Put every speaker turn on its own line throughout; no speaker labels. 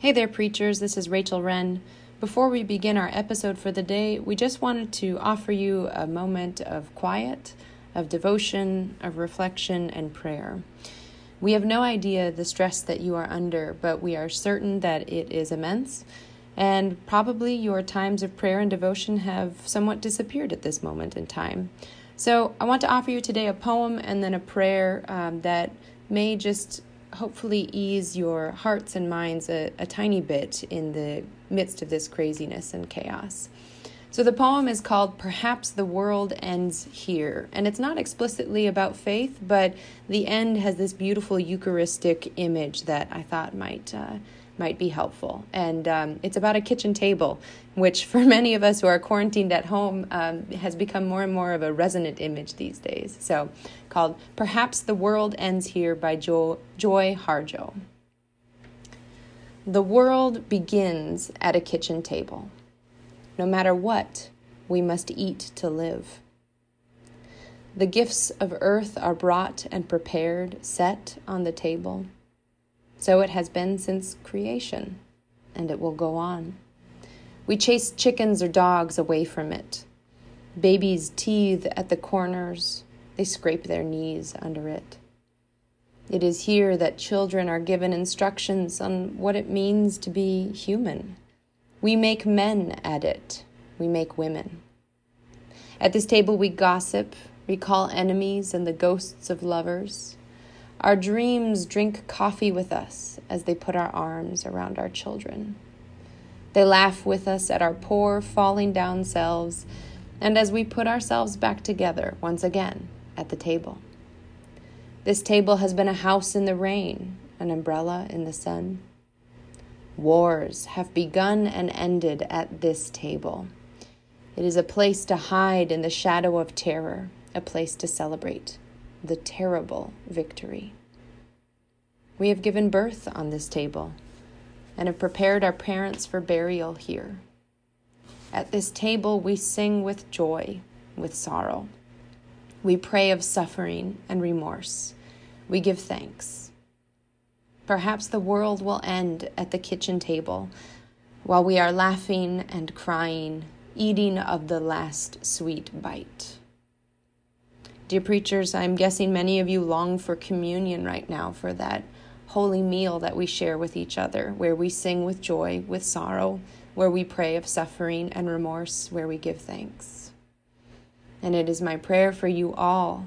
Hey there, preachers. This is Rachel Wren. Before we begin our episode for the day, we just wanted to offer you a moment of quiet, of devotion, of reflection, and prayer. We have no idea the stress that you are under, but we are certain that it is immense, and probably your times of prayer and devotion have somewhat disappeared at this moment in time. So, I want to offer you today a poem and then a prayer um, that may just hopefully ease your hearts and minds a, a tiny bit in the midst of this craziness and chaos. So the poem is called Perhaps the World Ends Here. And it's not explicitly about faith, but the end has this beautiful Eucharistic image that I thought might. Uh, might be helpful. And um, it's about a kitchen table, which for many of us who are quarantined at home um, has become more and more of a resonant image these days. So, called Perhaps the World Ends Here by jo- Joy Harjo. The world begins at a kitchen table. No matter what, we must eat to live. The gifts of earth are brought and prepared, set on the table. So it has been since creation, and it will go on. We chase chickens or dogs away from it. Babies teethe at the corners, they scrape their knees under it. It is here that children are given instructions on what it means to be human. We make men at it, we make women. At this table, we gossip, recall enemies and the ghosts of lovers. Our dreams drink coffee with us as they put our arms around our children. They laugh with us at our poor, falling down selves, and as we put ourselves back together once again at the table. This table has been a house in the rain, an umbrella in the sun. Wars have begun and ended at this table. It is a place to hide in the shadow of terror, a place to celebrate the terrible victory. We have given birth on this table and have prepared our parents for burial here. At this table, we sing with joy, with sorrow. We pray of suffering and remorse. We give thanks. Perhaps the world will end at the kitchen table while we are laughing and crying, eating of the last sweet bite. Dear preachers, I'm guessing many of you long for communion right now, for that holy meal that we share with each other, where we sing with joy, with sorrow, where we pray of suffering and remorse, where we give thanks. And it is my prayer for you all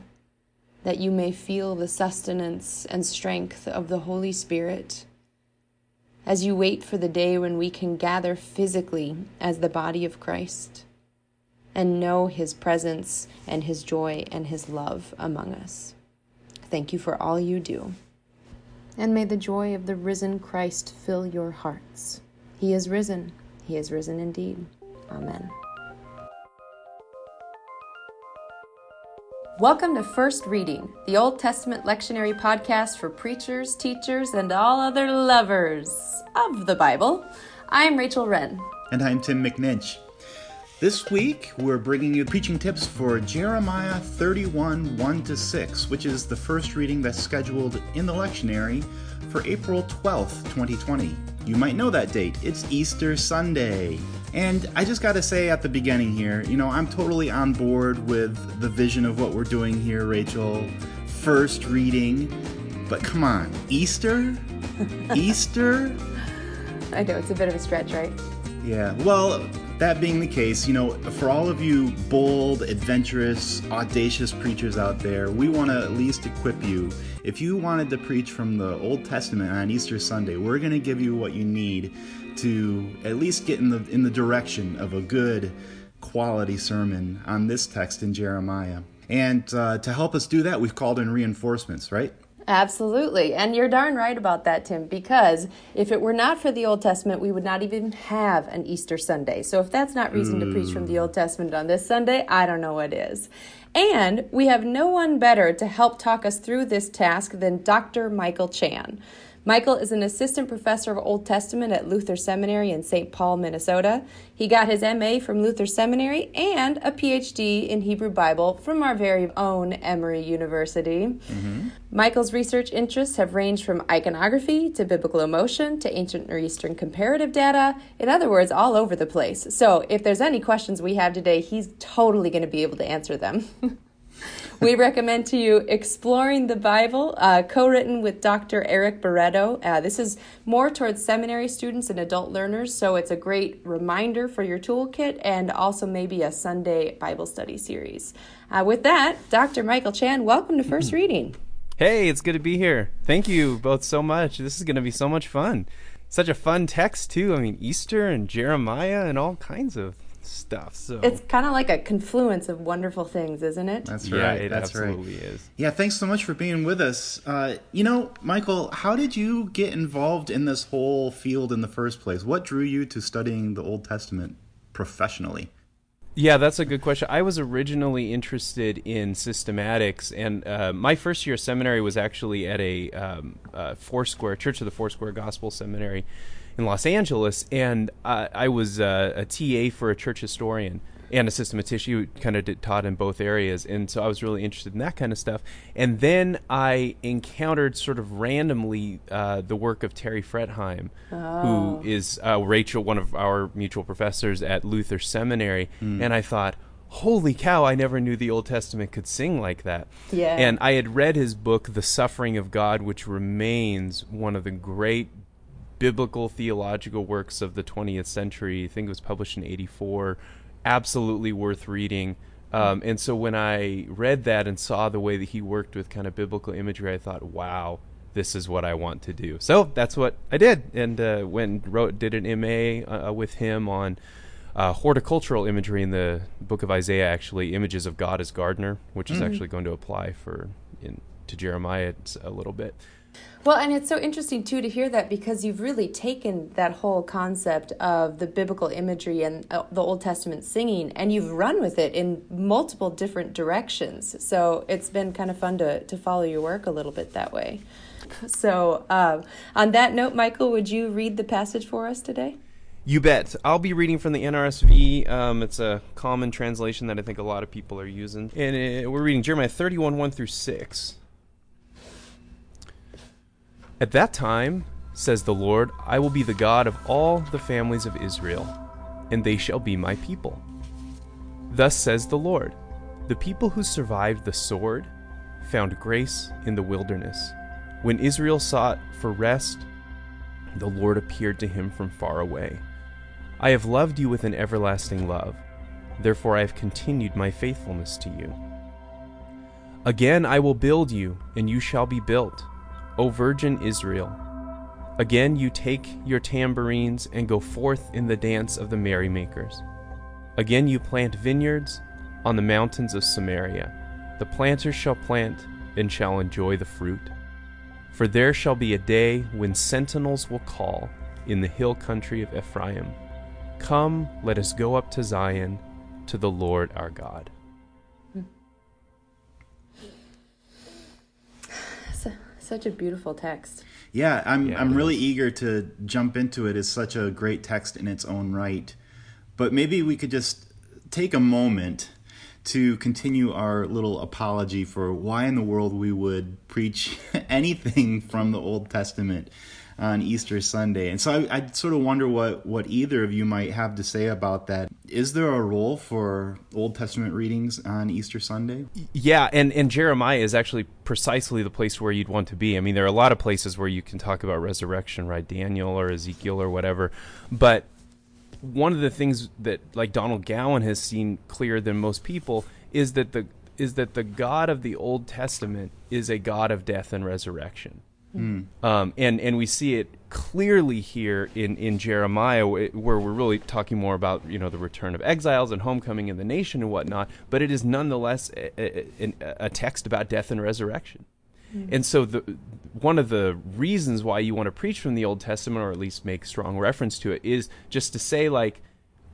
that you may feel the sustenance and strength of the Holy Spirit as you wait for the day when we can gather physically as the body of Christ and know his presence and his joy and his love among us. Thank you for all you do. And may the joy of the risen Christ fill your hearts. He is risen. He is risen indeed. Amen. Welcome to First Reading, the Old Testament lectionary podcast for preachers, teachers, and all other lovers of the Bible. I'm Rachel Wren.
And I'm Tim McNinch. This week, we're bringing you preaching tips for Jeremiah 31 1 to 6, which is the first reading that's scheduled in the lectionary for April 12th, 2020. You might know that date. It's Easter Sunday. And I just got to say at the beginning here, you know, I'm totally on board with the vision of what we're doing here, Rachel. First reading. But come on, Easter? Easter?
I know, it's a bit of a stretch, right?
Yeah. Well, that being the case, you know, for all of you bold, adventurous, audacious preachers out there, we want to at least equip you. If you wanted to preach from the Old Testament on Easter Sunday, we're going to give you what you need to at least get in the in the direction of a good quality sermon on this text in Jeremiah. And uh, to help us do that, we've called in reinforcements, right?
Absolutely. And you're darn right about that, Tim, because if it were not for the Old Testament, we would not even have an Easter Sunday. So if that's not reason mm. to preach from the Old Testament on this Sunday, I don't know what is. And we have no one better to help talk us through this task than Dr. Michael Chan. Michael is an assistant professor of Old Testament at Luther Seminary in St. Paul, Minnesota. He got his MA from Luther Seminary and a PhD in Hebrew Bible from our very own Emory University. Mm-hmm. Michael's research interests have ranged from iconography to biblical emotion to ancient Near Eastern comparative data. In other words, all over the place. So if there's any questions we have today, he's totally going to be able to answer them. we recommend to you Exploring the Bible, uh, co written with Dr. Eric Barreto. Uh, this is more towards seminary students and adult learners, so it's a great reminder for your toolkit and also maybe a Sunday Bible study series. Uh, with that, Dr. Michael Chan, welcome to First Reading.
Hey, it's good to be here. Thank you both so much. This is going to be so much fun. Such a fun text, too. I mean, Easter and Jeremiah and all kinds of stuff. So
it's kind of like a confluence of wonderful things, isn't it?
That's
yeah,
right.
it
That's
absolutely
right.
is.
Yeah, thanks so much for being with us. Uh, you know, Michael, how did you get involved in this whole field in the first place? What drew you to studying the Old Testament professionally?
Yeah, that's a good question. I was originally interested in systematics, and uh, my first year of seminary was actually at a um, uh, Foursquare Church of the Foursquare Gospel Seminary in Los Angeles, and uh, I was uh, a TA for a church historian and a systematician who kind of taught in both areas, and so I was really interested in that kind of stuff. And then I encountered sort of randomly uh, the work of Terry Fretheim,
Oh.
who is uh, Rachel, one of our mutual professors at Luther Seminary, and I thought. Holy cow, I never knew the Old Testament could sing like that.
Yeah.
And I had read his book, The Suffering of God, which remains one of the great biblical theological works of the 20th century. I think it was published in 84. Absolutely worth reading. Um, and so when I read that and saw the way that he worked with kind of biblical imagery, I thought, wow, this is what I want to do. So that's what I did, and uh, went and wrote did an MA uh, with him on uh, horticultural imagery in the book of Isaiah, actually images of God as gardener, which is actually going to apply for in, to Jeremiah a little bit.
Well, and it's so interesting too to hear that because you've really taken that whole concept of the biblical imagery and uh, the Old Testament singing and you've run with it in multiple different directions. So it's been kind of fun to, to follow your work a little bit that way. So, um, on that note, Michael, would you read the passage for us today?
You bet. I'll be reading from the NRSV. Um, it's a common translation that I think a lot of people are using. And uh, we're reading Jeremiah 31 1 through 6. At that time, says the Lord, I will be the God of all the families of Israel, and they shall be my people. Thus says the Lord The people who survived the sword found grace in the wilderness. When Israel sought for rest, the Lord appeared to him from far away. I have loved you with an everlasting love. Therefore, I have continued my faithfulness to you. Again, I will build you, and you shall be built, O Virgin Israel. Again, you take your tambourines and go forth in the dance of the merrymakers. Again, you plant vineyards on the mountains of Samaria. The planters shall plant and shall enjoy the fruit. For there shall be a day when sentinels will call in the hill country of Ephraim Come, let us go up to Zion, to the Lord our God.
Such a beautiful text.
Yeah, I'm
Yeah,
I'm really
is.
eager to jump into it. It's such a great text in its own right. But maybe we could just take a moment to continue our little apology for why in the world we would preach anything from the Old Testament on Easter Sunday. And so I, I sort of wonder what, what either of you might have to say about that. Is there a role for Old Testament readings on Easter Sunday?
Yeah, and, and Jeremiah is actually precisely the place where you'd want to be. I mean, there are a lot of places where you can talk about resurrection, right? Daniel or Ezekiel or whatever. But one of the things that like Donald Gowan has seen clearer than most people is that the is that the God of the Old Testament is a God of death and resurrection. Um, and and we see it clearly here in, in Jeremiah, where we're really talking more about you know the return of exiles and homecoming in the nation and whatnot. But it is nonetheless a, a, a text about death and resurrection. And so the one of the reasons why you want to preach from the Old Testament, or at least make strong reference to it, is just to say like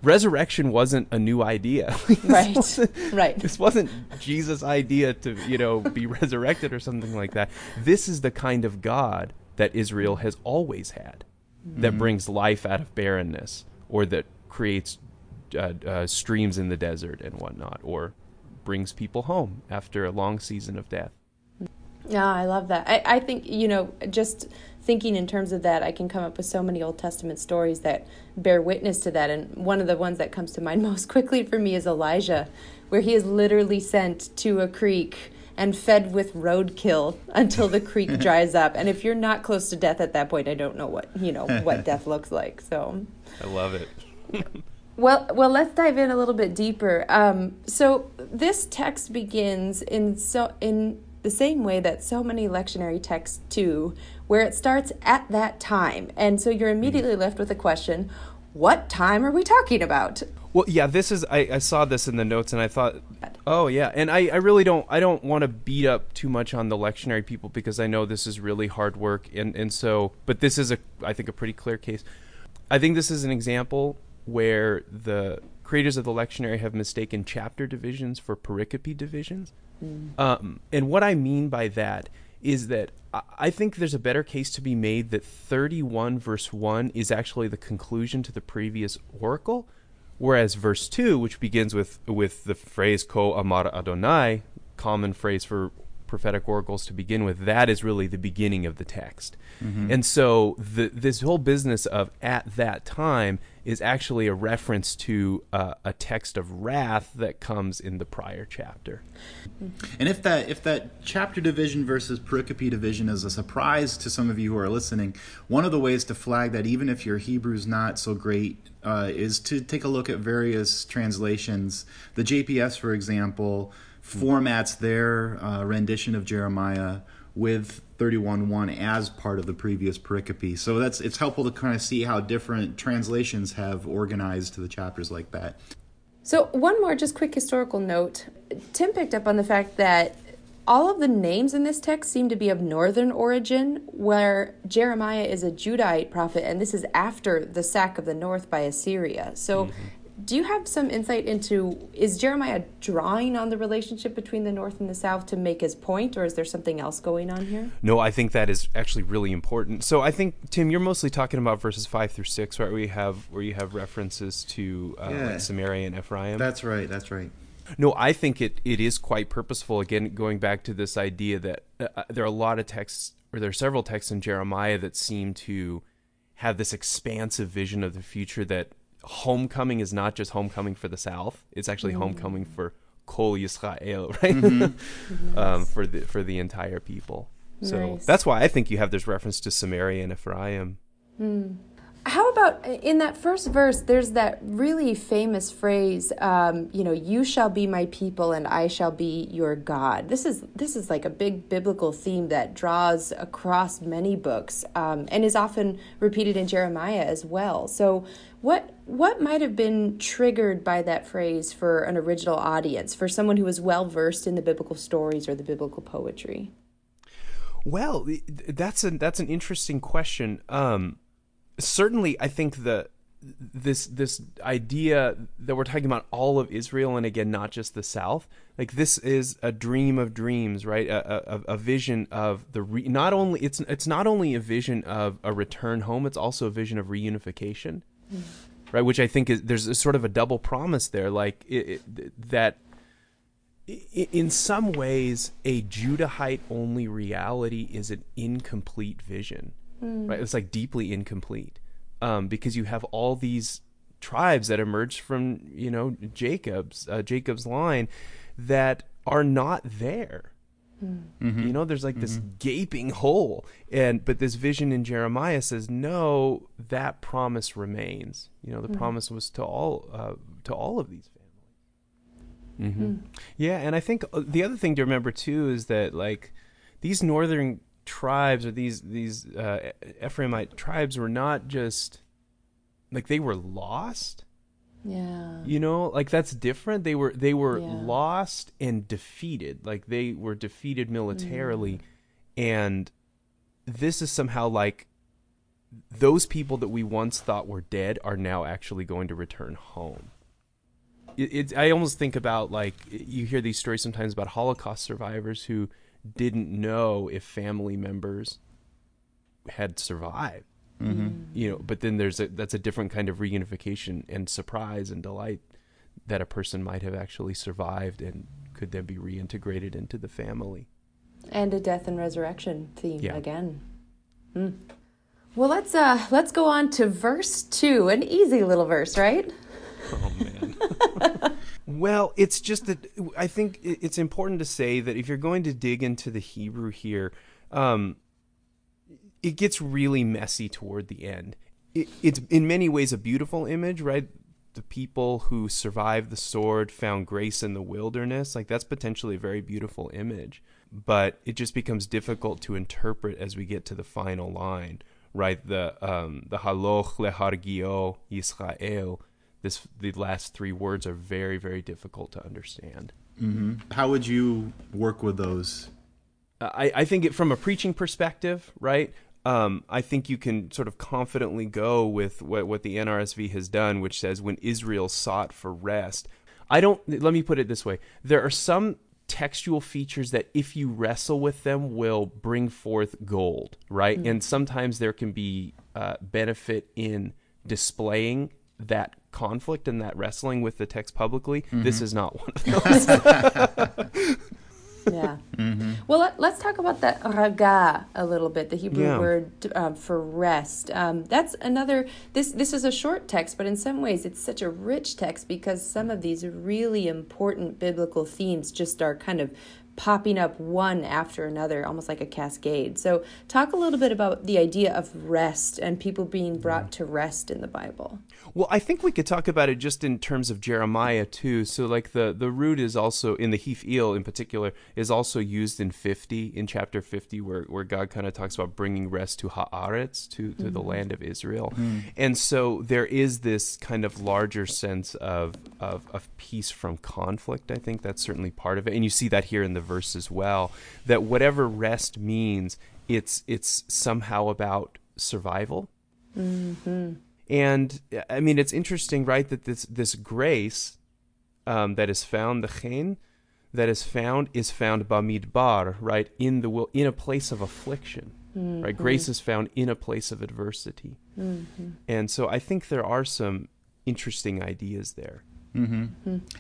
resurrection wasn't a new idea. This
Right. Right.
This wasn't Jesus' idea to you know be resurrected or something like that. This is the kind of God that Israel has always had, that brings life out of barrenness, or that creates uh, uh, streams in the desert and whatnot, or brings people home after a long season of death.
Yeah, I love that. I, I think, you know, just thinking in terms of that, I can come up with so many Old Testament stories that bear witness to that. And one of the ones that comes to mind most quickly for me is Elijah, where he is literally sent to a creek and fed with roadkill until the creek dries up. And if you're not close to death at that point, I don't know what, you know, what death looks like. So
I love it.
Well, well, let's dive in a little bit deeper. Um, so this text begins in so in the same way that so many lectionary texts do, where it starts at that time, and so you're immediately left with the question: What time are we talking about?
Well, yeah, this is. I, I saw this in the notes, and I thought, oh yeah, and I, I really don't. I don't want to beat up too much on the lectionary people because I know this is really hard work, and and so, but this is a, I think, a pretty clear case. I think this is an example where the creators of the lectionary have mistaken chapter divisions for pericope divisions. Um, and what I mean by that is that I- think there's a better case to be made that 31 verse 1 is actually the conclusion to the previous oracle, whereas verse 2, which begins with, with the phrase Ko Amar Adonai, common phrase for prophetic oracles to begin with, that is really the beginning of the text. And so the, this whole business of at that time is actually a reference to uh, a text of wrath that comes in the prior chapter.
And if that if that chapter division versus pericope division is a surprise to some of you who are listening, one of the ways to flag that, even if your Hebrew's not so great, uh, is to take a look at various translations. The JPS, for example, formats their uh, rendition of Jeremiah with 31.1 as part of the previous pericope. So that's it's helpful to kind of see how different translations have organized the chapters like that.
So, one more just quick historical note. Tim picked up on the fact that all of the names in this text seem to be of northern origin, where Jeremiah is a Judahite prophet, and this is after the sack of the north by Assyria. So, do you have some insight into is Jeremiah drawing on the relationship between the north and the south to make his point, or is there something else going on here?
No, I think that is actually really important. So I think Tim, you're mostly talking about verses five through six, right? Where you have where you have references to uh,
Yeah.
like Samaria and Ephraim.
That's right. That's right.
No, I think it, it is quite purposeful. Again, going back to this idea that uh, there are a lot of texts, or there are several texts in Jeremiah that seem to have this expansive vision of the future that homecoming is not just homecoming for the South; it's actually homecoming for Kol Yisrael, right? um, for the for the entire people. So
Nice.
that's why I think you have this reference to Samaria and Ephraim.
How about in that first verse? There's that really famous phrase, um, you know, "You shall be my people, and I shall be your God." This is this is like a big biblical theme that draws across many books um, and is often repeated in Jeremiah as well. So, what what might have been triggered by that phrase for an original audience, for someone who was well versed in the biblical stories or the biblical poetry?
Well, that's a that's an interesting question. Um, certainly, I think the this this idea that we're talking about all of Israel and again not just the South. Like this is a dream of dreams, right? A, a, a vision of the re- not only it's it's not only a vision of a return home. It's also a vision of reunification, right? Which I think is there's a sort of a double promise there, like it, it, that in some ways, a Judahite only reality is an incomplete vision, right? It's like deeply incomplete um, because you have all these tribes that emerge from you know Jacob's uh, Jacob's line that are not there. You know, there's like this gaping hole, and but this vision in Jeremiah says, no, that promise remains. You know, the promise was to all uh, to all of these families. hmm Yeah, and I think uh, the other thing to remember too is that like these northern tribes or these these uh, Ephraimite tribes were not just like they were lost.
Yeah.
You know, like that's different. They were they were
Yeah.
lost and defeated. Like they were defeated militarily, mm. and this is somehow like those people that we once thought were dead are now actually going to return home. It, it, I almost think about like you hear these stories sometimes about Holocaust survivors who didn't know if family members had survived. You know, but then there's a that's a different kind of reunification and surprise and delight that a person might have actually survived and could then be reintegrated into the family.
And a death and resurrection theme
Yeah.
again. Hmm. Well, let's uh let's go on to verse 2. An easy little verse, right?
Oh man. well, it's just that I think it's important to say that if you're going to dig into the Hebrew here, um, it gets really messy toward the end. It, it's in many ways a beautiful image, right? The people who survived the sword found grace in the wilderness. Like that's potentially a very beautiful image, but it just becomes difficult to interpret as we get to the final line, right? The um, the haloch lehargio Yisrael. This the last three words are very very difficult to understand.
How would you work with those?
I, I think it from a preaching perspective, right? Um, I think you can sort of confidently go with what, what the NRSV has done, which says when Israel sought for rest. I don't, let me put it this way. There are some textual features that if you wrestle with them will bring forth gold, right? And sometimes there can be uh, benefit in displaying that conflict and that wrestling with the text publicly. This is not one of those.
Yeah. Well, let, let's talk about that raga a little bit, the Hebrew
Yeah.
word um, for rest. Um, that's another. This this is a short text, but in some ways it's such a rich text because some of these really important biblical themes just are kind of popping up one after another, almost like a cascade. So, talk a little bit about the idea of rest and people being brought mm-hmm. to rest in the Bible.
Well, I think we could talk about it just in terms of Jeremiah too. So, like the the root is also in the hiphil in particular is also used in fifty in chapter fifty, where where God kind of talks about bringing rest to Haaretz to to the mm-hmm. land of Israel, mm-hmm. and so there is this kind of larger sense of of of peace from conflict. I think that's certainly part of it, and you see that here in the verse as well. That whatever rest means, it's it's somehow about survival. Mm-hmm. And I mean, it's interesting, right, that this this grace um, that is found, the chen, that is found, is found bamidbar, right, in the will, in a place of affliction, right. Mm-hmm. Grace is found in a place of adversity, mm-hmm. and so I think there are some interesting ideas there.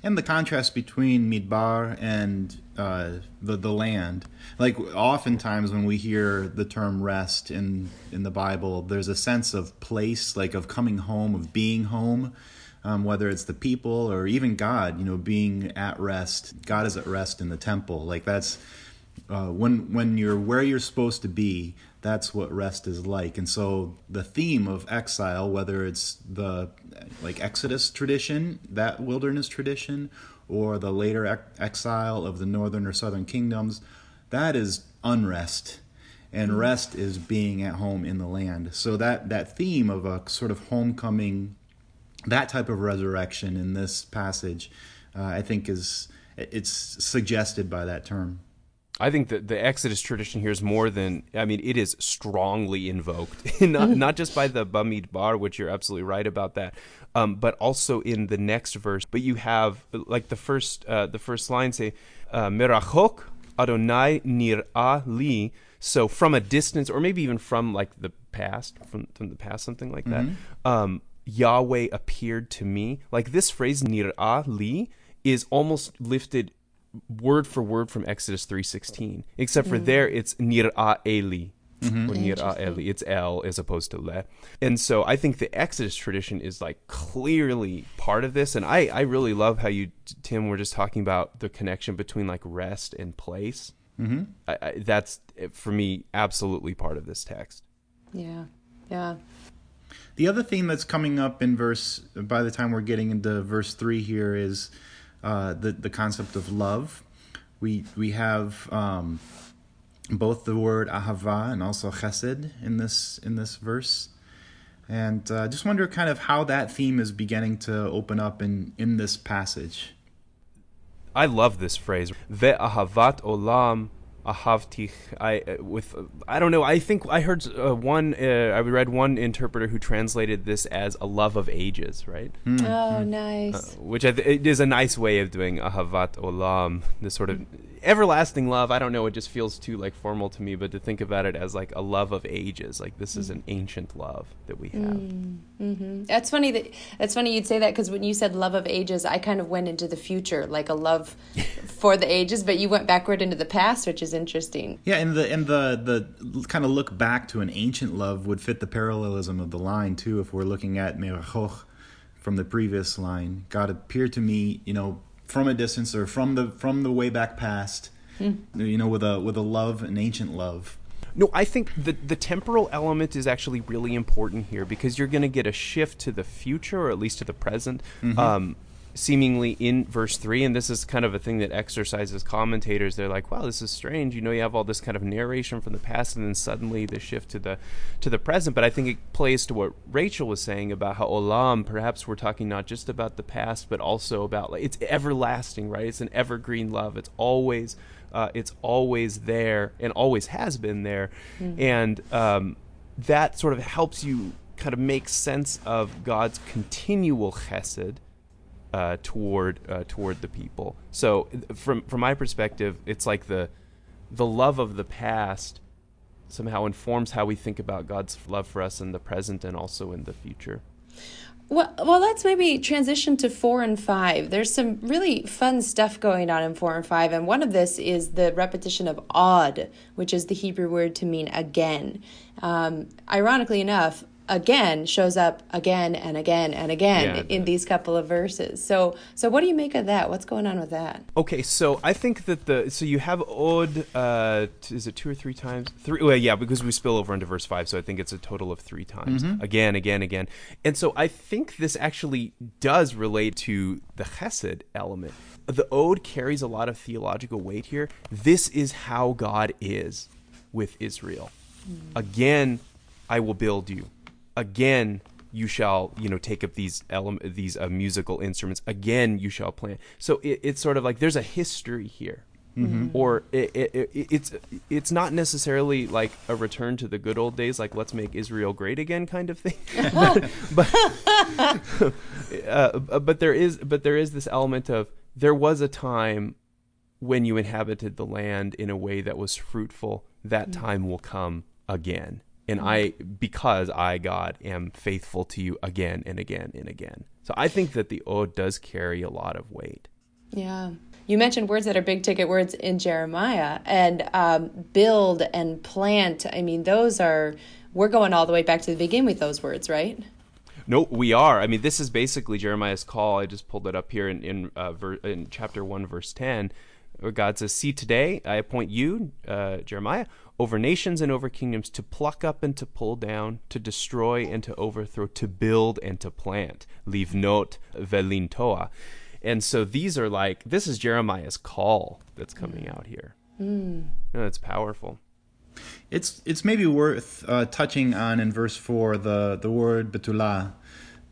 And the contrast between Midbar and uh, the the land, like oftentimes when we hear the term rest in in the Bible, there's a sense of place, like of coming home, of being home. Um, whether it's the people or even God, you know, being at rest. God is at rest in the temple. Like that's uh, when when you're where you're supposed to be that's what rest is like. And so the theme of exile whether it's the like exodus tradition that wilderness tradition or the later ex- exile of the northern or southern kingdoms that is unrest. And rest is being at home in the land. So that that theme of a sort of homecoming that type of resurrection in this passage uh, i think is it's suggested by that term
I think that the Exodus tradition here is more than I mean it is strongly invoked. Not not just by the Bamid Bar which you're absolutely right about that um, but also in the next verse. But you have like the first uh, the first line say uh, Merachok Adonai nir'a li. So from a distance or maybe even from like the past from from the past something like that um, Yahweh appeared to me. Like this phrase nir'a li is almost lifted word for word from Exodus 3:16 except for mm. there it's nir'a eli. Mm-hmm. Or nir'a eli. It's el as opposed to le and so I think the Exodus tradition is like clearly part of this. And I I really love how you Tim were just talking about the connection between like rest and place. Mm-hmm. I, I, that's eh, for me absolutely part of this text.
Yeah. Yeah.
The other theme that's coming up in verse, by the time we're getting into verse three here, is uh, the the concept of love. We we have um, both the word ahava and also chesed in this in this verse, and uh, just wonder kind of how that theme is beginning to open up in in this passage.
I love this phrase. Ve'ahavat olam ahavtich. I uh, with uh, I don't know. I think I heard uh, one. Uh, I read one interpreter who translated this as a love of ages, right?
Oh, nice.
Which I th- it is a nice way of doing ahavat olam. This sort of everlasting love. I don't know. It just feels too like formal to me. But to think about it as like a love of ages, like this is an ancient love that we have.
Mm-hmm. That's funny that that's funny you'd say that because when you said love of ages, I kind of went into the future, like a love for the ages, but you went backward into the past, which is interesting.
Yeah, and the and the the kind of look back to an ancient love would fit the parallelism of the line too. If we're looking at Merachok from the previous line, God appeared to me, you know, from a distance or from the from the way back past, mm. you know, with a with a love, an ancient love.
No, I think the the temporal element is actually really important here because you're going to get a shift to the future or at least to the present. Mm-hmm. Um, seemingly in verse 3 and this is kind of a thing that exercises commentators. They're like wow this is strange. You know you have all this kind of narration from the past and then suddenly the shift to the to the present. But i think it plays to what rachel was saying about how olam perhaps we're talking not just about the past but also about like it's everlasting right? It's an evergreen love. It's always uh, it's always there and always has been there. Mm-hmm. and um, that sort of helps you kind of make sense of god's continual chesed uh, toward uh, toward the people. So from from my perspective, it's like the the love of the past somehow informs how we think about God's love for us in the present and also in the future.
Well, well, let's maybe transition to four and five. There's some really fun stuff going on in four and five, and one of this is the repetition of "od," which is the Hebrew word to mean again. Um, ironically enough, again shows up again and again and again yeah, in these couple of verses. So so what do you make of that? What's going on with that?
Okay, so I think that the so you have od uh is it two or three times? Three well yeah, because we spill over into verse 5, so I think it's a total of 3 times. Mm-hmm. Again, again, again. And so I think this actually does relate to the chesed element. The od carries a lot of theological weight here. This is how God is with Israel. Mm. Again, I will build you again you shall you know take up these element these uh, musical instruments. Again you shall plant. So it, it's sort of like there's a history here. Mm-hmm. or it, it, it's it's not necessarily like a return to the good old days like let's make israel great again kind of thing. But uh, but there is but there is this element of there was a time when you inhabited the land in a way that was fruitful. That mm-hmm. time will come again and mm-hmm. I because I God am faithful to you again and again and again. So I think that the od does carry a lot of weight.
Yeah. You mentioned words that are big ticket words in Jeremiah and um, build and plant. I mean, those are, we're going all the way back to the beginning with those words, right?
No, we are. I mean, this is basically Jeremiah's call. I just pulled it up here in in, uh, ver- in chapter one, verse ten. Where God says, "See, today I appoint you, uh, Jeremiah, over nations and over kingdoms, to pluck up and to pull down, to destroy and to overthrow, to build and to plant. Livnot velintoa. And so these are like, this is Jeremiah's call that's coming mm. out here. Mm. And it's powerful.
It's it's maybe worth uh, touching on in verse four the the word betulah,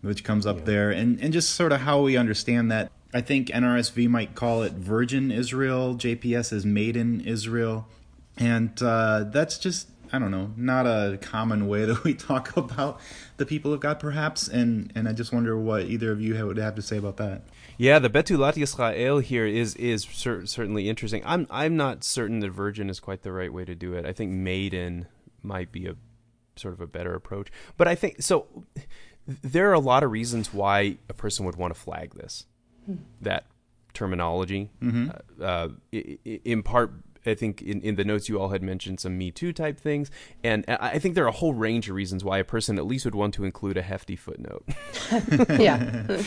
which comes up yeah. there, and and just sort of how we understand that. I think NRSV might call it Virgin Israel. JPS is Maiden Israel and uh, that's just I don't know, not a common way that we talk about the people of God, perhaps. And and I just wonder what either of you would have to say about that.
Yeah, the Betulat Yisrael here is is cer- certainly interesting. I'm I'm not certain that virgin is quite the right way to do it. I think maiden might be a sort of a better approach. But I think so. There are a lot of reasons why a person would want to flag this, hmm. that terminology. Mm-hmm. Uh, uh, in part I think in, in the notes you all had mentioned some Me Too type things, and I think there are a whole range of reasons why a person at least would want to include a hefty footnote.
yeah.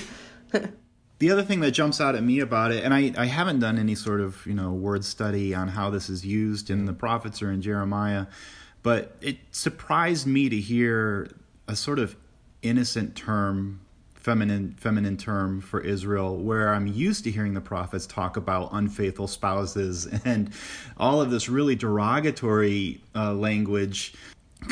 the other thing that jumps out at me about it, and I, I haven't done any sort of you know word study on how this is used in the prophets or in Jeremiah, but it surprised me to hear a sort of innocent term feminine feminine term for Israel, where I'm used to hearing the prophets talk about unfaithful spouses and all of this really derogatory uh, language,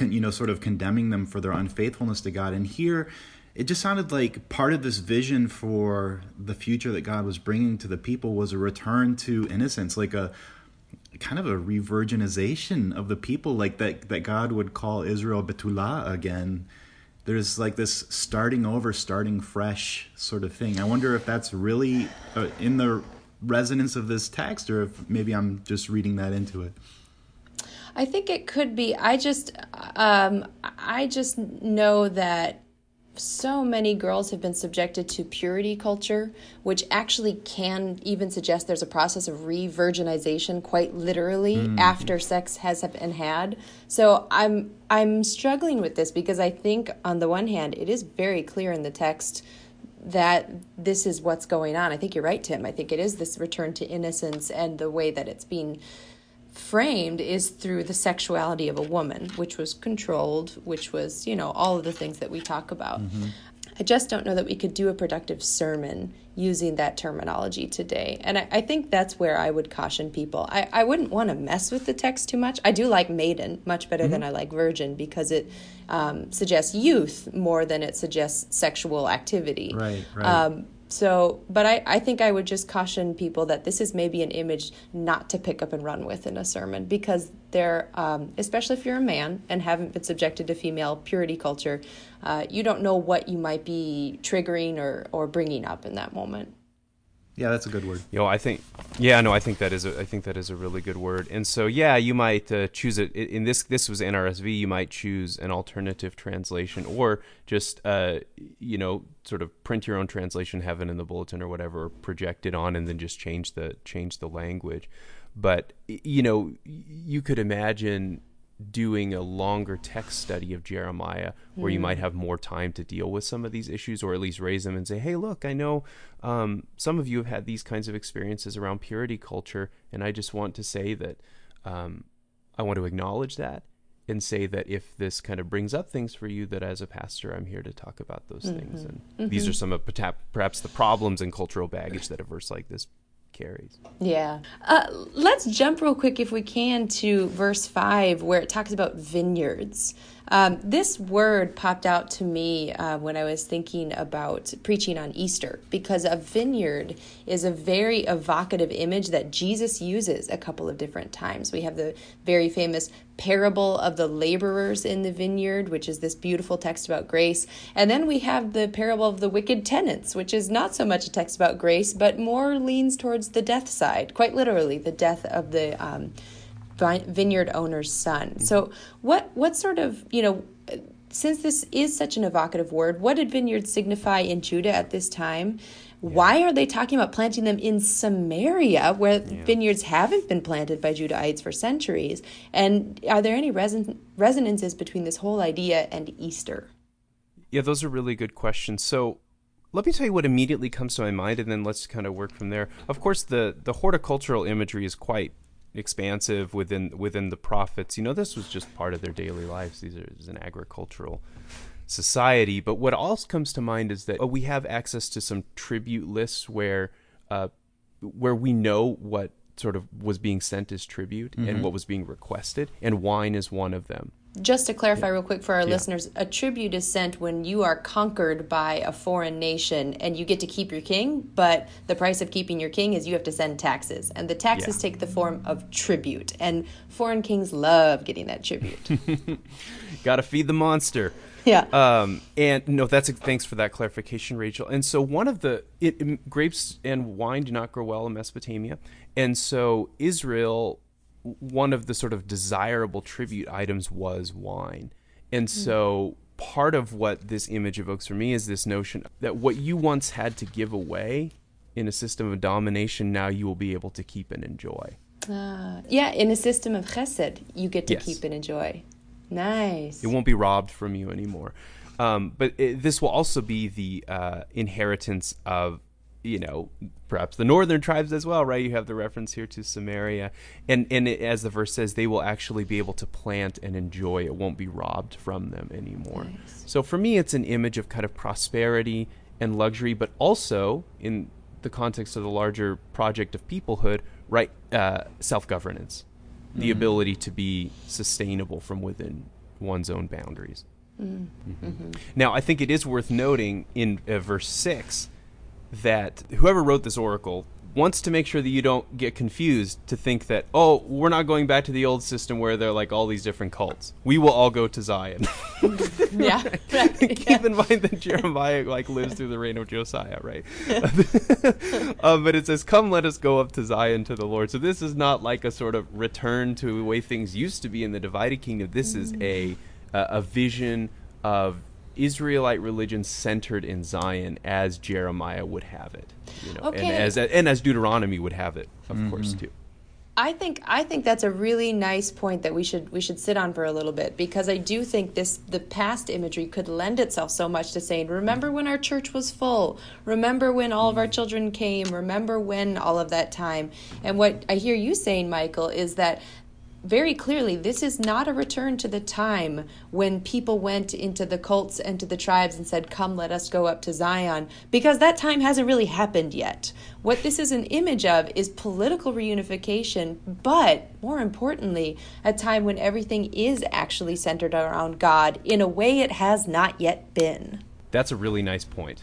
you know, sort of condemning them for their unfaithfulness to God. And here, it just sounded like part of this vision for the future that God was bringing to the people was a return to innocence, like a kind of a revirginization of the people, like that that God would call Israel Betulah again there's like this starting over, starting fresh sort of thing. I wonder if that's really uh, in the resonance of this text, or if maybe I'm just reading that into it.
I think it could be. I just, um, I just know that so many girls have been subjected to purity culture, which actually can even suggest there's a process of re-virginization, quite literally, mm. after sex has been had. So I'm I'm struggling with this because I think on the one hand, it is very clear in the text that this is what's going on. I think you're right, Tim. I think it is this return to innocence and the way that it's being framed is through the sexuality of a woman, which was controlled, which was, you know, all of the things that we talk about. Mm-hmm. I just don't know that we could do a productive sermon using that terminology today. And I, I think that's where I would caution people. I, I wouldn't want to mess with the text too much. I do like maiden much better mm-hmm. than I like virgin because it um, suggests youth more than it suggests sexual activity.
Right, right. Um,
so, but I, I think I would just caution people that this is maybe an image not to pick up and run with in a sermon because they're, um, especially if you're a man and haven't been subjected to female purity culture, uh, you don't know what you might be triggering or, or bringing up in that moment.
Yeah, that's a good word.
You know, I think, yeah, no, I think that is a, I think that is a really good word. And so, yeah, you might uh, choose it in this. This was NRSV. You might choose an alternative translation, or just, uh, you know, sort of print your own translation, have it in the bulletin or whatever, project it on, and then just change the change the language. But you know, you could imagine doing a longer text study of Jeremiah where mm. you might hmm. have more time to deal with some of these issues or at least raise them and say, hey, look, I know um, some of you have had these kinds of experiences around purity culture, and I just want to say that um, I want to acknowledge that and say that if this kind of brings up things for you, that as a pastor, I'm here to talk about those mm-hmm. things. And mm-hmm. these are some of perhaps the problems and cultural baggage that a verse like this carries.
Yeah. Uh, let's jump real quick, if we can, to verse 5, where it talks about vineyards. Um, this word popped out to me uh, when I was thinking about preaching on Easter because a vineyard is a very evocative image that Jesus uses a couple of different times. We have the very famous parable of the laborers in the vineyard, which is this beautiful text about grace. And then we have the parable of the wicked tenants, which is not so much a text about grace, but more leans towards the death side, quite literally, the death of the. Um, vineyard owner's son. So what what sort of you know since this is such an evocative word, what did vineyards signify in Judah at this time? Why are they talking about planting them in Samaria, where vineyards haven't been planted by Judahites for centuries? And are there any reson- resonances between this whole idea and Easter?
Yeah, those are really good questions. So let me tell you what immediately comes to my mind, and then let's kind of work from there. Of course, the the horticultural imagery is quite expansive within within the prophets. You know, this was just part of their daily lives. These are is an agricultural society. But what also comes to mind is that oh, we have access to some tribute lists where uh, where we know what sort of was being sent as tribute mm-hmm. and what was being requested, and wine is one of them
just to clarify yeah. real quick for our yeah. listeners, a tribute is sent when you are conquered by a foreign nation and you get to keep your king, but the price of keeping your king is you have to send taxes. And the taxes yeah. take the form of tribute. And foreign kings love getting that tribute.
Got to feed the monster.
Yeah.
Um, and no, that's a, thanks for that clarification, Rachel. And so one of the it, grapes and wine do not grow well in Mesopotamia, and so Israel one of the sort of desirable tribute items was wine. And hmm. so part of what this image evokes for me is this notion that what you once had to give away in a system of domination, now you will be able to keep and enjoy.
Uh, yeah, in a system of chesed, you get to yes. keep and enjoy. Nice.
It won't be robbed from you anymore. Um, but it, this will also be the uh, inheritance of you know, perhaps the northern tribes as well, right? You have the reference here to Samaria, and and it, as the verse says, they will actually be able to plant and enjoy. It won't be robbed from them anymore. Nice. So for me, it's an image of kind of prosperity and luxury, but also in the context of the larger project of peoplehood, right? Uh, Self governance, mm-hmm. the ability to be sustainable from within one's own boundaries. Mm-hmm. Mm-hmm. Now, I think it is worth noting in uh, verse six that whoever wrote this oracle wants to make sure that you don't get confused to think that oh we're not going back to the old system where there are like all these different cults. We will all go to zion.
Yeah,
keep in mind that jeremiah like lives through the reign of josiah right? Um, but it says come let us go up to zion to the lord. So this is not like a sort of return to the way things used to be in the divided kingdom. This is a a vision of Israelite religion centered in Zion as Jeremiah would have it, you know,
Okay.
and as and as Deuteronomy would have it, of mm-hmm. course, too.
I think I think that's a really nice point that we should we should sit on for a little bit because I do think this the past imagery could lend itself so much to saying remember when our church was full remember when all of our children came remember when all of that time and what I hear you saying Michael is that very clearly this is not a return to the time when people went into the cults and to the tribes and said come let us go up to Zion because that time hasn't really happened yet what this is an image of is political reunification but more importantly a time when everything is actually centered around God in a way it has not yet been
That's a really nice point.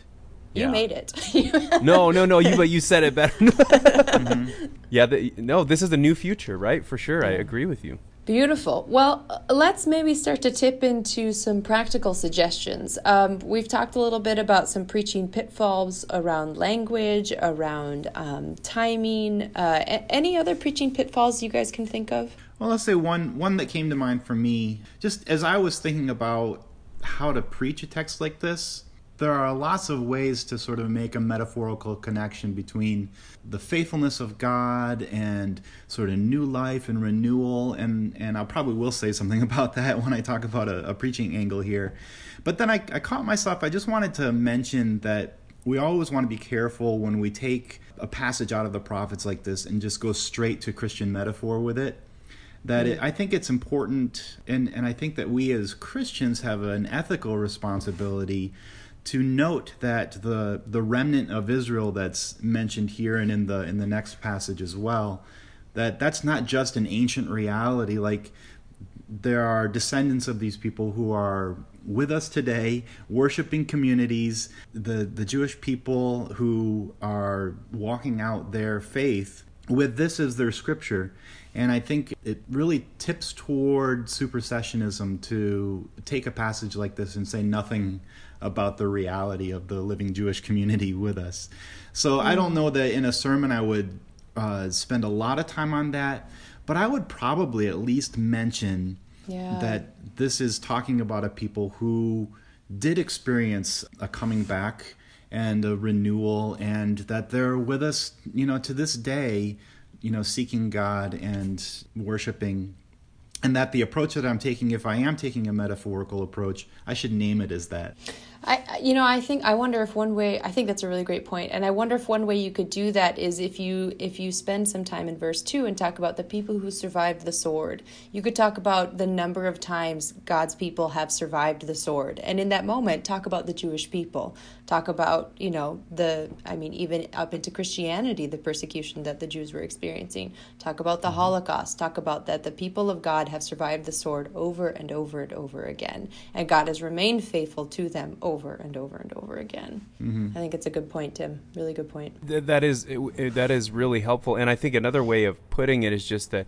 You
Yeah.
made it
No, no, no. You but you said it better. Yeah. The, no, this is the new future, right? For sure, I agree with you.
Beautiful. Well, uh, let's maybe start to tip into some practical suggestions. Um, we've talked a little bit about some preaching pitfalls around language, around um, timing. Uh, a- any other preaching pitfalls you guys can think of?
Well, let's say one one that came to mind for me, just as I was thinking about how to preach a text like this, there are lots of ways to sort of make a metaphorical connection between the faithfulness of God and sort of new life and renewal, and and I probably will say something about that when I talk about a, a preaching angle here. But then I, I caught myself. I just wanted to mention that we always want to be careful when we take a passage out of the prophets like this and just go straight to Christian metaphor with it that it, I think it's important, and, and I think that we as Christians have an ethical responsibility to note that the the remnant of Israel that's mentioned here and in the in the next passage as well, that that's not just an ancient reality. Like there are descendants of these people who are with us today, worshiping communities, the, the Jewish people who are walking out their faith with this as their scripture. And I think it really tips toward supersessionism to take a passage like this and say nothing about the reality of the living Jewish community with us. So I don't know that in a sermon I would uh, spend a lot of time on that, but I would probably at least mention
Yeah.
that this is talking about a people who did experience a coming back and a renewal and that they're with us you know to this day you know seeking god and worshiping and that the approach that i'm taking if i am taking a metaphorical approach i should name it as that
I, you know, I think I wonder if one way. I think that's a really great point, and I wonder if one way you could do that is if you if you spend some time in verse two and talk about the people who survived the sword. You could talk about the number of times God's people have survived the sword, and in that moment, talk about the Jewish people. Talk about you know the. I mean, even up into Christianity, the persecution that the Jews were experiencing. Talk about the mm-hmm. Holocaust. Talk about that the people of God have survived the sword over and over and over again, and God has remained faithful to them over and over and over again. I think it's a good point, Tim. Really good point.
Th- that is it, it- that is really helpful and i think another way of putting it is just that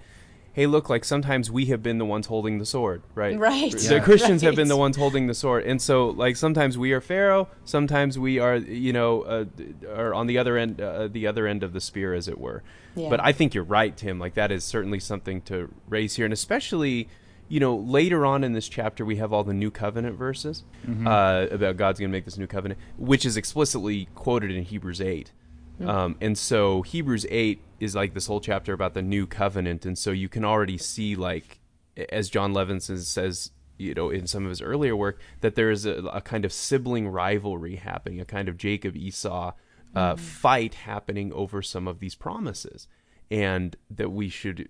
hey look like sometimes we have been the ones holding the sword right
Right.
the
Yeah.
christians have been the ones holding the sword and so like sometimes we are pharaoh sometimes we are you know uh, are on the other end uh, the other end of the spear as it were
Yeah.
but i think you're right tim like that is certainly something to raise here and especially you know later on in this chapter we have all the new covenant verses uh, about god's going to make this new covenant which is explicitly quoted in hebrews 8 um, and so Hebrews 8 is like this whole chapter about the new covenant. And so you can already see, like, as Jon Levenson says, you know, in some of his earlier work, that there is a, a kind of sibling rivalry happening, a kind of Jacob Esau uh, fight happening over some of these promises. And that we should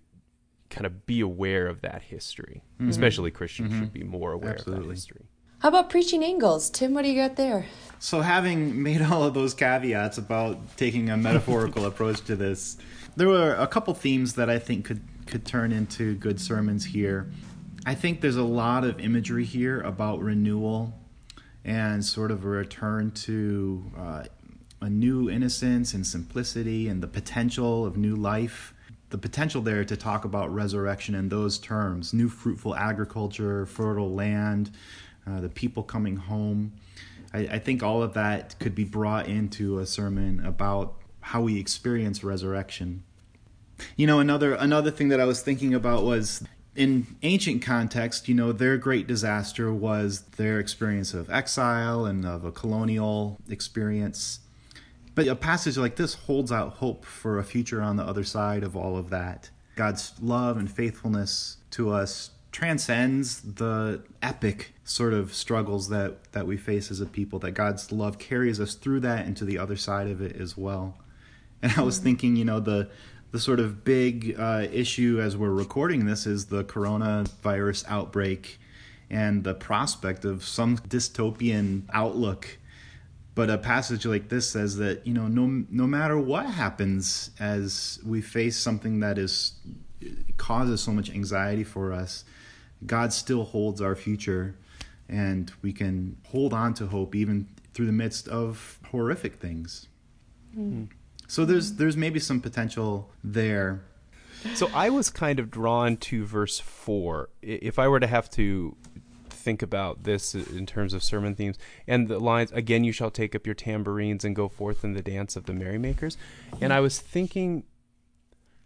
kind of be aware of that history. Especially Christians should be more aware of that history.
How about preaching angles, Tim? What do you got there?
So, having made all of those caveats about taking a metaphorical approach to this, there were a couple themes that I think could could turn into good sermons here. I think there's a lot of imagery here about renewal and sort of a return to uh, a new innocence and simplicity and the potential of new life. The potential there to talk about resurrection in those terms new fruitful agriculture, fertile land, uh, the people coming home. I, I think all of that could be brought into a sermon about how we experience resurrection. You know, another another thing that I was thinking about was in ancient context, you know, their great disaster was their experience of exile and of a colonial experience. But a passage like this holds out hope for a future on the other side of all of that. God's love and faithfulness to us transcends the epic sort of struggles that, that we face as a people, that God's love carries us through that and to the other side of it as well. And I was thinking, you know, the the sort of big uh, issue as we're recording this is the coronavirus outbreak and the prospect of some dystopian outlook. But a passage like this says that you know no no matter what happens as we face something that is causes so much anxiety for us, God still holds our future, and we can hold on to hope even through the midst of horrific things. Mm. So there's there's maybe some potential there.
So I was kind of drawn to verse 4. If I were to have to think about this in terms of sermon themes and the lines again you shall take up your tambourines and go forth in the dance of the merrymakers and i was thinking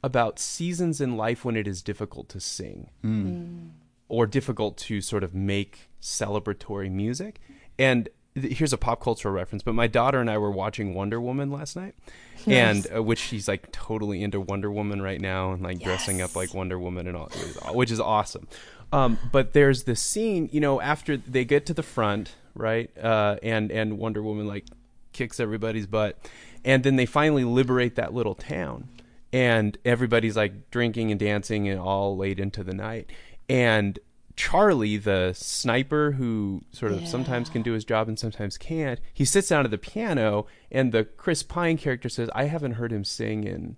about seasons in life when it is difficult to sing mm. or difficult to sort of make celebratory music and here's a pop cultural reference, but my daughter and I were watching Wonder Woman last night, and uh, which she's like totally into Wonder Woman right now and like yes. dressing up like Wonder Woman and all, which is awesome. Um, but there's this scene, you know, after they get to the front, right, uh, and and Wonder Woman like kicks everybody's butt, and then they finally liberate that little town, and everybody's like drinking and dancing and all late into the night, and Charlie, the sniper who sort of yeah. sometimes can do his job and sometimes can't, he sits down at the piano, and the Chris Pine character says, I haven't heard him sing in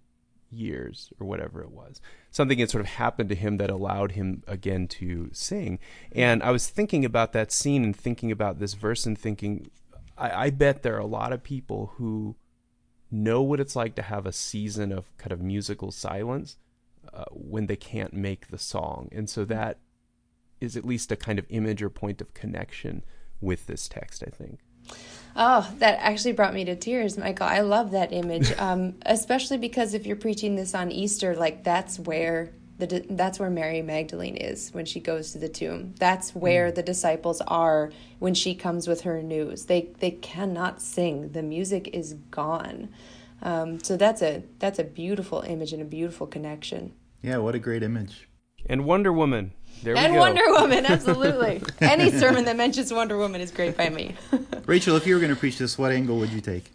years or whatever it was. Something had sort of happened to him that allowed him again to sing. And I was thinking about that scene and thinking about this verse and thinking, I, I bet there are a lot of people who know what it's like to have a season of kind of musical silence uh, when they can't make the song. And so that is at least a kind of image or point of connection with this text, I think.
Oh, that actually brought me to tears, Michael. I love that image, um, especially because if you're preaching this on Easter, like that's where the that's where Mary Magdalene is when she goes to the tomb. That's where mm. the disciples are when she comes with her news. They they cannot sing. The music is gone. Um, so that's a that's a beautiful image and a beautiful connection.
Yeah, what a great image.
And Wonder Woman. There
and Wonder Woman, absolutely. Any sermon that mentions Wonder Woman is great by me.
Rachel, if you were going to preach this, what angle would you take?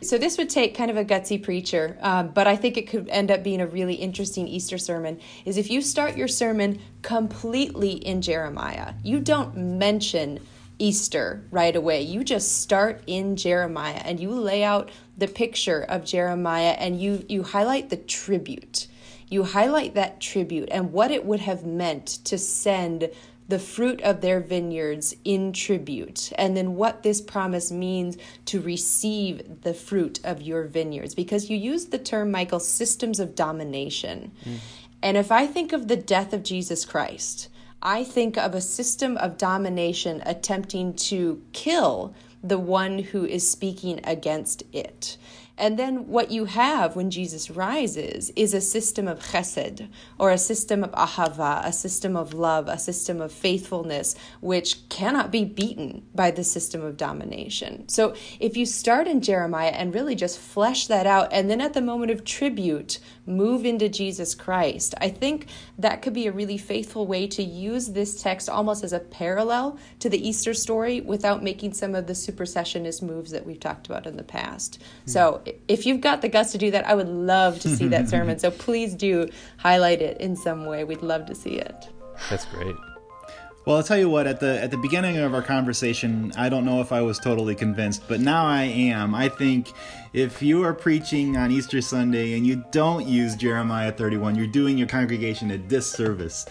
So this would take kind of a gutsy preacher, um, but I think it could end up being a really interesting Easter sermon. Is if you start your sermon completely in Jeremiah, you don't mention Easter right away. You just start in Jeremiah and you lay out the picture of Jeremiah and you you highlight the tribute you highlight that tribute and what it would have meant to send the fruit of their vineyards in tribute, and then what this promise means to receive the fruit of your vineyards. Because you use the term, Michael, systems of domination. Mm. And if I think of the death of Jesus Christ, I think of a system of domination attempting to kill the one who is speaking against it. And then what you have when Jesus rises is a system of chesed, or a system of ahava, a system of love, a system of faithfulness, which cannot be beaten by the system of domination. So if you start in Jeremiah and really just flesh that out, and then at the moment of tribute, move into Jesus Christ, I think that could be a really faithful way to use this text almost as a parallel to the Easter story without making some of the supersessionist moves that we've talked about in the past. Mm. So if you've got the guts to do that, I would love to see that sermon. So please do highlight it in some way. We'd love to see it.
That's great.
Well, I'll tell you what. At the at the beginning of our conversation, I don't know if I was totally convinced, but now I am. I think if you are preaching on Easter Sunday and you don't use Jeremiah 31, you're doing your congregation a disservice.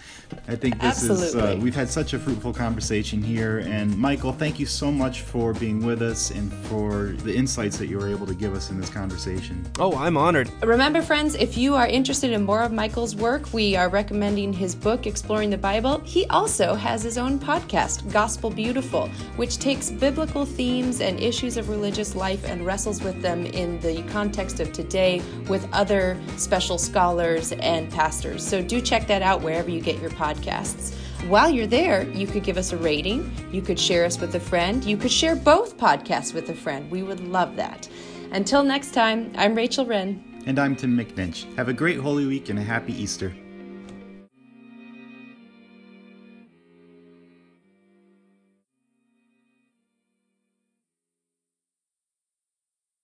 I think this is, uh, we've had such a fruitful conversation here. And Michael, thank you so much for being with us and for the insights that you were able to give us in this conversation.
Oh, I'm honored.
Remember, friends, if you are interested in more of Michael's work, we are recommending his book, Exploring the Bible. He also has his own podcast, Gospel Beautiful, which takes biblical themes and issues of religious life and wrestles with them in the context of today with other special scholars and pastors. So do check that out wherever you get your podcasts. While you're there, you could give us a rating, you could share us with a friend, you could share both podcasts with a friend. We would love that. Until next time, I'm Rachel Wrenn.
And I'm Tim McNinch. Have a great Holy Week and a happy Easter.